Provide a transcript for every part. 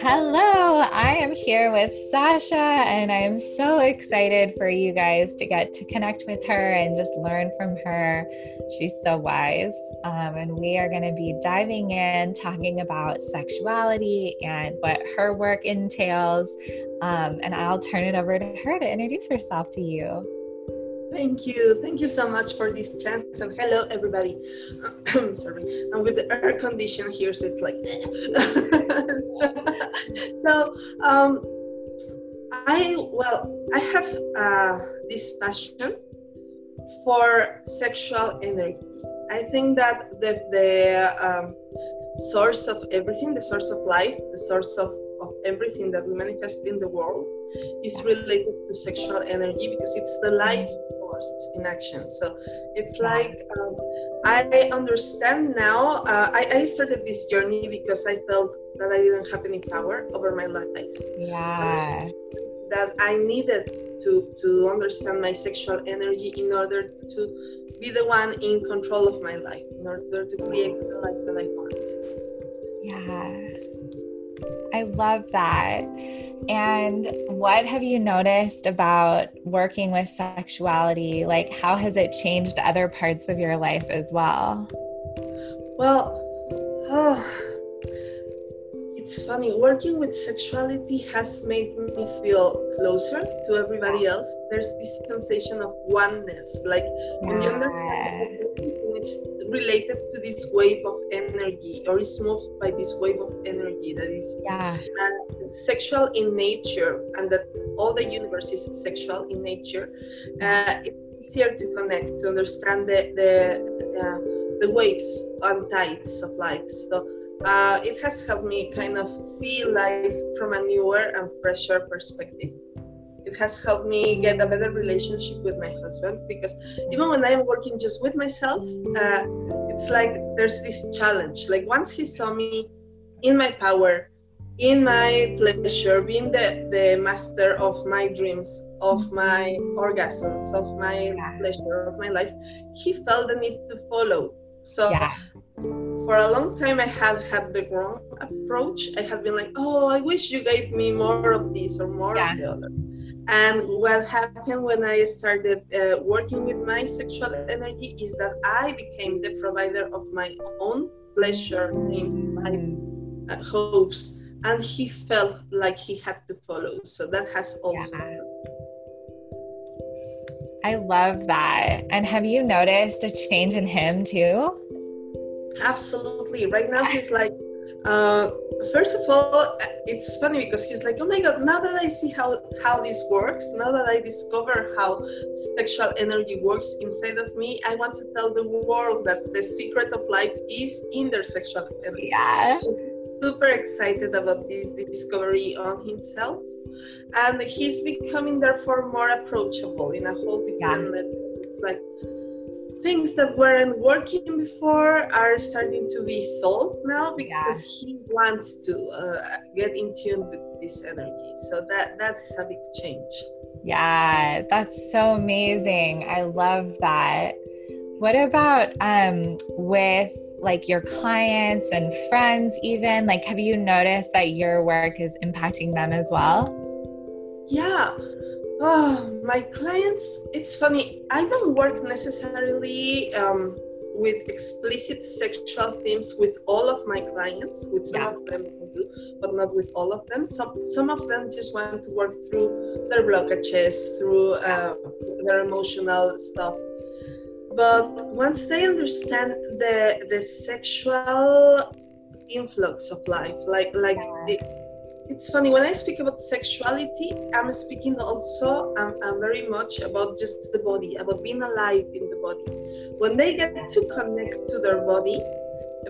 Hello, I am here with Sasha, and I am so excited for you guys to get to connect with her and just learn from her. She's so wise. Um, and we are going to be diving in, talking about sexuality and what her work entails. Um, and I'll turn it over to her to introduce herself to you. Thank you. Thank you so much for this chance. And hello, everybody. Sorry. And with the air condition here, so it's like. so, um, I, well, I have uh, this passion for sexual energy. I think that the, the um, source of everything, the source of life, the source of, of everything that we manifest in the world is related to sexual energy because it's the life in action. So it's like um, I understand now. Uh, I, I, started this journey because I felt that I didn't have any power over my life. Yeah. that I needed to to understand my sexual energy in order to be the one in control of my life, in order to create the life that I want. Yeah. I love that. And what have you noticed about working with sexuality? Like, how has it changed other parts of your life as well? Well, oh, it's funny. Working with sexuality has made me feel closer to everybody else. There's this sensation of oneness. Like, yeah. when you understand it's related to this wave of energy or is moved by this wave of energy that is yeah. sexual in nature and that all the universe is sexual in nature uh, it's easier to connect to understand the the, uh, the waves and tides of life so uh, it has helped me kind of see life from a newer and fresher perspective it has helped me get a better relationship with my husband because even when I'm working just with myself, uh, it's like there's this challenge. Like once he saw me in my power, in my pleasure, being the, the master of my dreams, of my orgasms, of my yeah. pleasure, of my life, he felt the need to follow. So yeah. for a long time, I had had the wrong approach. I had been like, oh, I wish you gave me more of this or more yeah. of the other. And what happened when I started uh, working with my sexual energy is that I became the provider of my own pleasure, dreams, my uh, hopes, and he felt like he had to follow. So that has also. Yeah. I love that. And have you noticed a change in him too? Absolutely. Right now, he's like, uh, first of all, it's funny because he's like, oh my god, now that I see how how this works, now that I discover how sexual energy works inside of me, I want to tell the world that the secret of life is in their sexual energy. Yeah. Super excited about this discovery on himself, and he's becoming therefore more approachable in a whole different yeah. level. Things that weren't working before are starting to be solved now because yeah. he wants to uh, get in tune with this energy. So that that's a big change. Yeah that's so amazing. I love that. What about um with like your clients and friends even? Like have you noticed that your work is impacting them as well? Yeah Oh, my clients, it's funny. I don't work necessarily um, with explicit sexual themes with all of my clients. With some yeah. of them, I do, but not with all of them. Some some of them just want to work through their blockages, through uh, their emotional stuff. But once they understand the the sexual influx of life, like like yeah. the, it's funny when I speak about sexuality, I'm speaking also I'm, I'm, very much about just the body, about being alive in the body. When they get to connect to their body,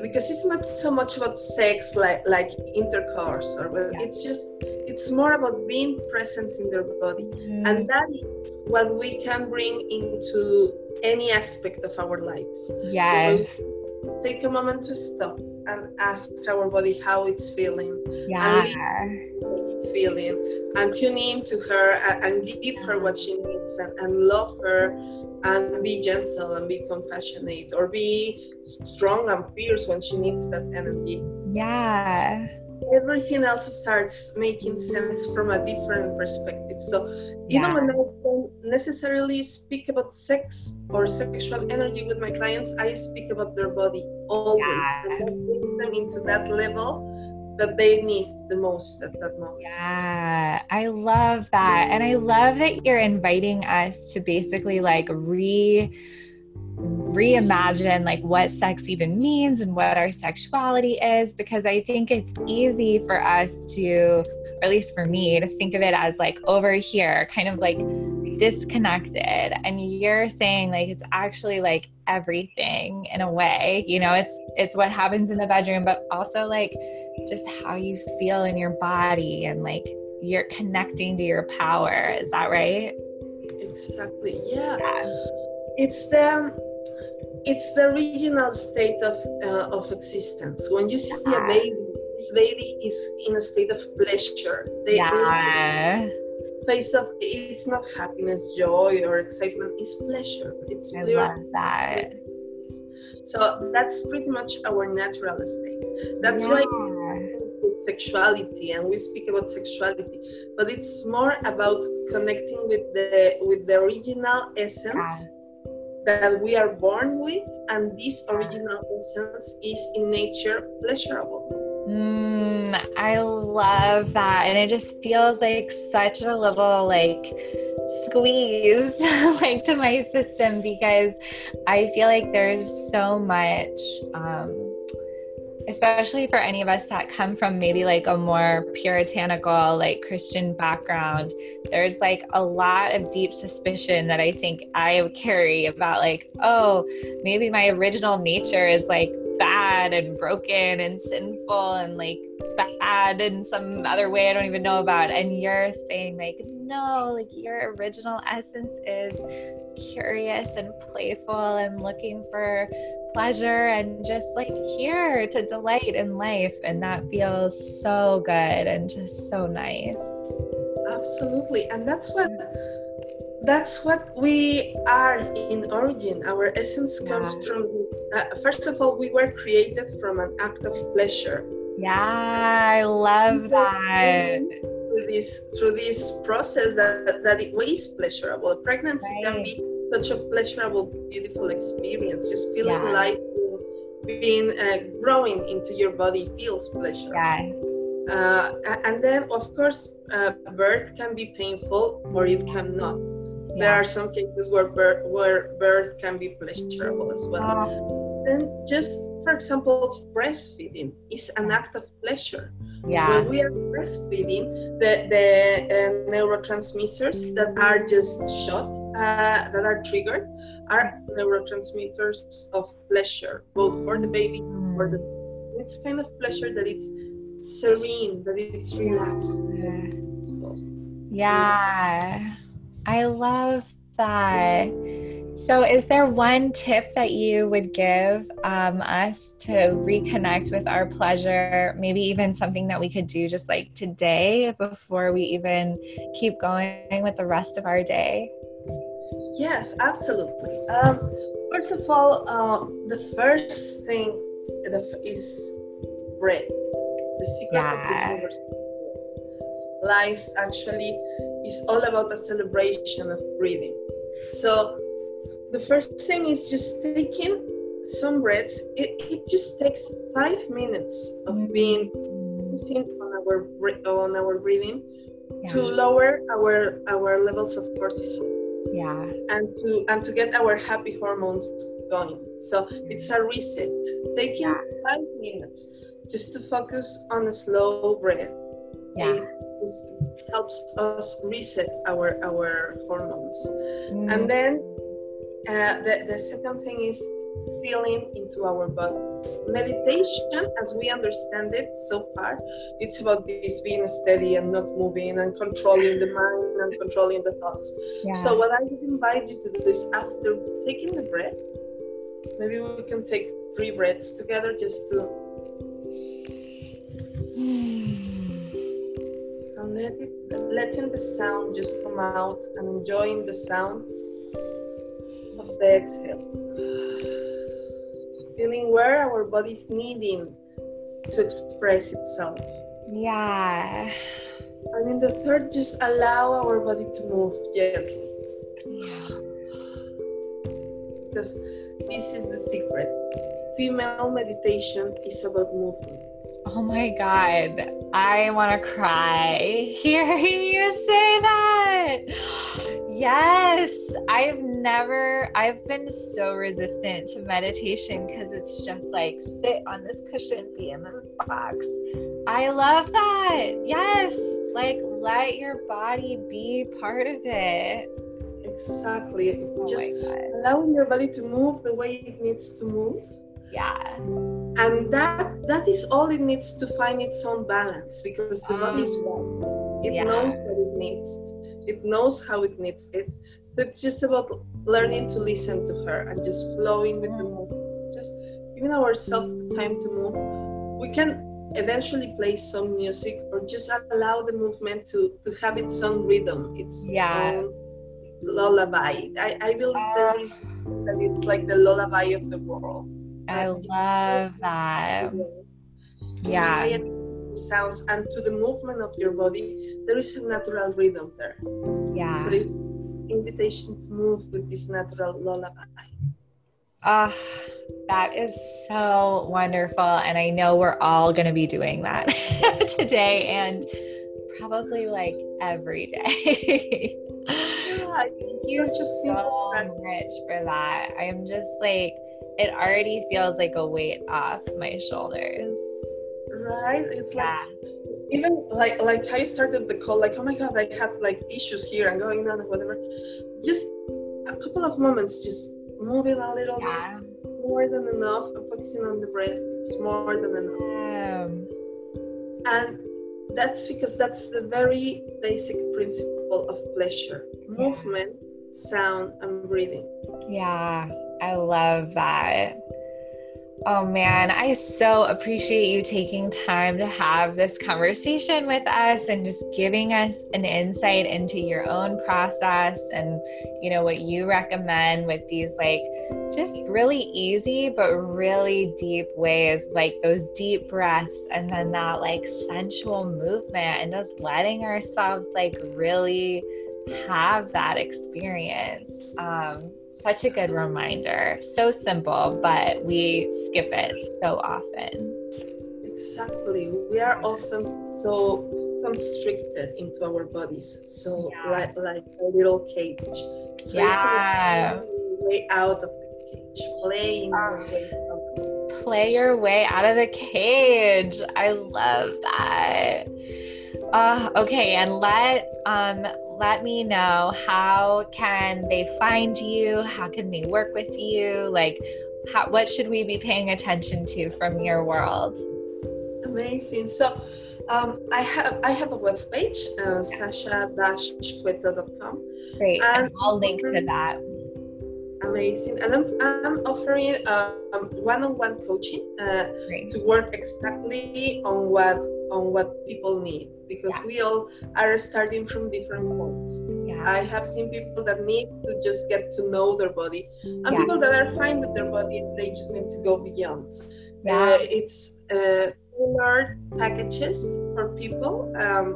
because it's not so much about sex like like intercourse or yeah. it's just it's more about being present in their body mm. and that is what we can bring into any aspect of our lives yes so take a moment to stop and ask our body how it's feeling. Yeah. it's feeling and tune in to her and, give her what she needs and, and love her and be gentle and be compassionate or be strong and fierce when she needs that energy. Yeah. everything else starts making sense from a different perspective. So even Yeah. when I necessarily speak about sex or sexual energy with my clients, I speak about their body always. Yeah. And that brings them into that level that they need the most at that moment. Yeah, I love that. And I love that you're inviting us to basically like re reimagine like what sex even means and what our sexuality is because I think it's easy for us to or at least for me to think of it as like over here kind of like disconnected and you're saying like it's actually like everything in a way you know it's it's what happens in the bedroom but also like just how you feel in your body and like you're connecting to your power is that right Exactly. Yeah. yeah It's the it's the original state of uh, of existence. When you see a baby, this baby is in a state of pleasure. They, yeah they face of it's not happiness, joy, or excitement. It's pleasure. It's i pure love that So that's pretty much our natural state. That's why Yeah. with sexuality and we speak about sexuality, but it's more about connecting with the with the original essence that we are born with, and this original essence is in nature pleasurable. Mm, I love that. And it just feels like such a little like squeezed like to my system because I feel like there's so much um especially for any of us that come from maybe like a more puritanical like Christian background there's like a lot of deep suspicion that I think I carry about like oh maybe my original nature is like bad and broken and sinful and like bad in some other way I don't even know about. And you're saying, like, no, like your original essence is curious and playful and looking for pleasure and just like here to delight in life. And that feels so good and just so nice. Absolutely, and that's what that's what we are in origin. Our essence comes Yeah. from. Uh, first of all, we were created from an act of pleasure. Yeah, I love that. through this through this process that that it is pleasurable. Pregnancy can be such a pleasurable, beautiful experience. Just feeling Yeah. like being uh, growing into your body feels pleasure. Yes. Uh, and then, of course, uh, birth can be painful or it cannot. There are some cases where birth, where birth can be pleasurable as well. And just, for example, breastfeeding is an act of pleasure yeah. when we are breastfeeding, the, the uh, neurotransmitters that are just shot, uh, that are triggered, are neurotransmitters of pleasure, both for the baby and for the. It's kind of pleasure that it's serene, that it's relaxed. Yeah, I love that. So, is there one tip that you would give um, us to reconnect with our pleasure? Maybe even something that we could do just like today before we even keep going with the rest of our day? Yes, absolutely. Um, first of all, uh, the first thing is breath. The secret Yeah. of the universe. Life actually is all about the celebration of breathing. So the first thing is just taking some breaths. It, it just takes five minutes of being on our on our breathing to lower our our levels of cortisol Yeah. and to and to get our happy hormones going. So it's a reset. Taking Yeah. five minutes just to focus on a slow breath. Yeah. It helps us reset our our hormones. Mm, And then uh, the, the second thing is feeling into our bodies. Meditation, as we understand it so far, it's about this being steady and not moving and controlling the mind and controlling the thoughts. yeah. So what I would invite you to do is after taking the breath, maybe we can take three breaths together just to and let it letting the sound just come out and enjoying the sound the exhale. Feeling where our body's needing to express itself. Yeah. And in the third, just allow our body to move gently. Yeah. Because this is the secret. Female meditation is about movement. Oh my God. I want to cry hearing you say that. Yes, I've never, I've been so resistant to meditation because it's just like sit on this cushion, be in this box. I love that. Yes, like let your body be part of it. Exactly. Oh just allowing your body to move the way it needs to move. Yeah. And that that is all it needs to find its own balance because the body is um, right. It Yeah. knows what it needs. It knows how it needs it. So it's just about learning to listen to her and just flowing with the movement. Just giving ourselves the time to move. We can eventually play some music or just allow the movement to, to have its own rhythm, its Yeah. own lullaby. I, I believe ah. is that it's like the lullaby of the world. I And love that. Yeah. Sounds and to the movement of your body. There is a natural rhythm there. Yeah. So invitation to move with this natural lullaby. Ah, that is so wonderful. And I know we're all going to be doing that today and probably like every day. Yeah, Thank you just so much for that. I am just like, it already feels like a weight off my shoulders. right. It's like Yeah. Even like like I started the call like oh my god I have like issues here and going on and whatever. Just a couple of moments, just moving a little Yeah. bit more than enough and focusing on the breath. It's more than enough. Um, And that's because that's the very basic principle of pleasure movement, sound, and breathing. Yeah, I love that. Oh man, I so appreciate you taking time to have this conversation with us and just giving us an insight into your own process and you know what you recommend with these like just really easy but really deep ways like those deep breaths and then that like sensual movement and just letting ourselves like really have that experience. Um, such a good reminder. So simple, but we skip it so often. Exactly. We are often so constricted into our bodies, so Yeah. like like a little cage. So Yeah. way out of the cage, playing our way out of the cage. Play your way out of the cage. I love that. Uh, okay, and let um let me know how can they find you? How can they work with you? Like, how, what should we be paying attention to from your world? Amazing. So um, I have I have a web page, uh, sasha-cueto.com. Great, and And- I'll link to that. Amazing. And I'm, I'm offering um, one-on-one coaching uh, to work exactly on what on what people need because Yeah. we all are starting from different points. Yeah. I have seen people that need to just get to know their body, and Yeah. people that are fine with their body and they just need to go beyond. Yeah. Uh, it's uh, tailored packages for people. Um,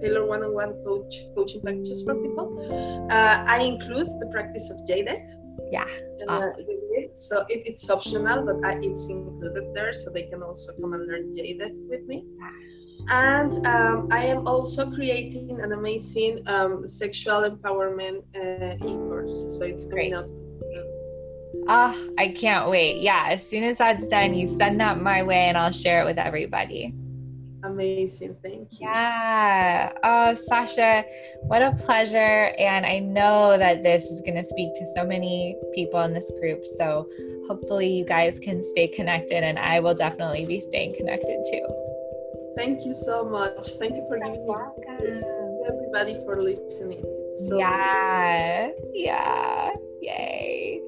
tailored one-on-one coach coaching packages for people. Uh, I include the practice of jade egg. Yeah. Uh, with it. So it, it's optional, but I, it's included there, so they can also come and learn jade egg with me. And um, I am also creating an amazing um, sexual empowerment uh, e-course. So it's coming Great. out. Ah, I can't wait. Yeah, as soon as that's done, you send that my way and I'll share it with everybody. Amazing, thank you. Yeah. Oh, Sasha, what a pleasure. And I know that this is going to speak to so many people in this group. So hopefully you guys can stay connected and I will definitely be staying connected too. Thank you so much. Thank you for giving me this. Thank you everybody for listening. So Yeah. Yeah. Yay.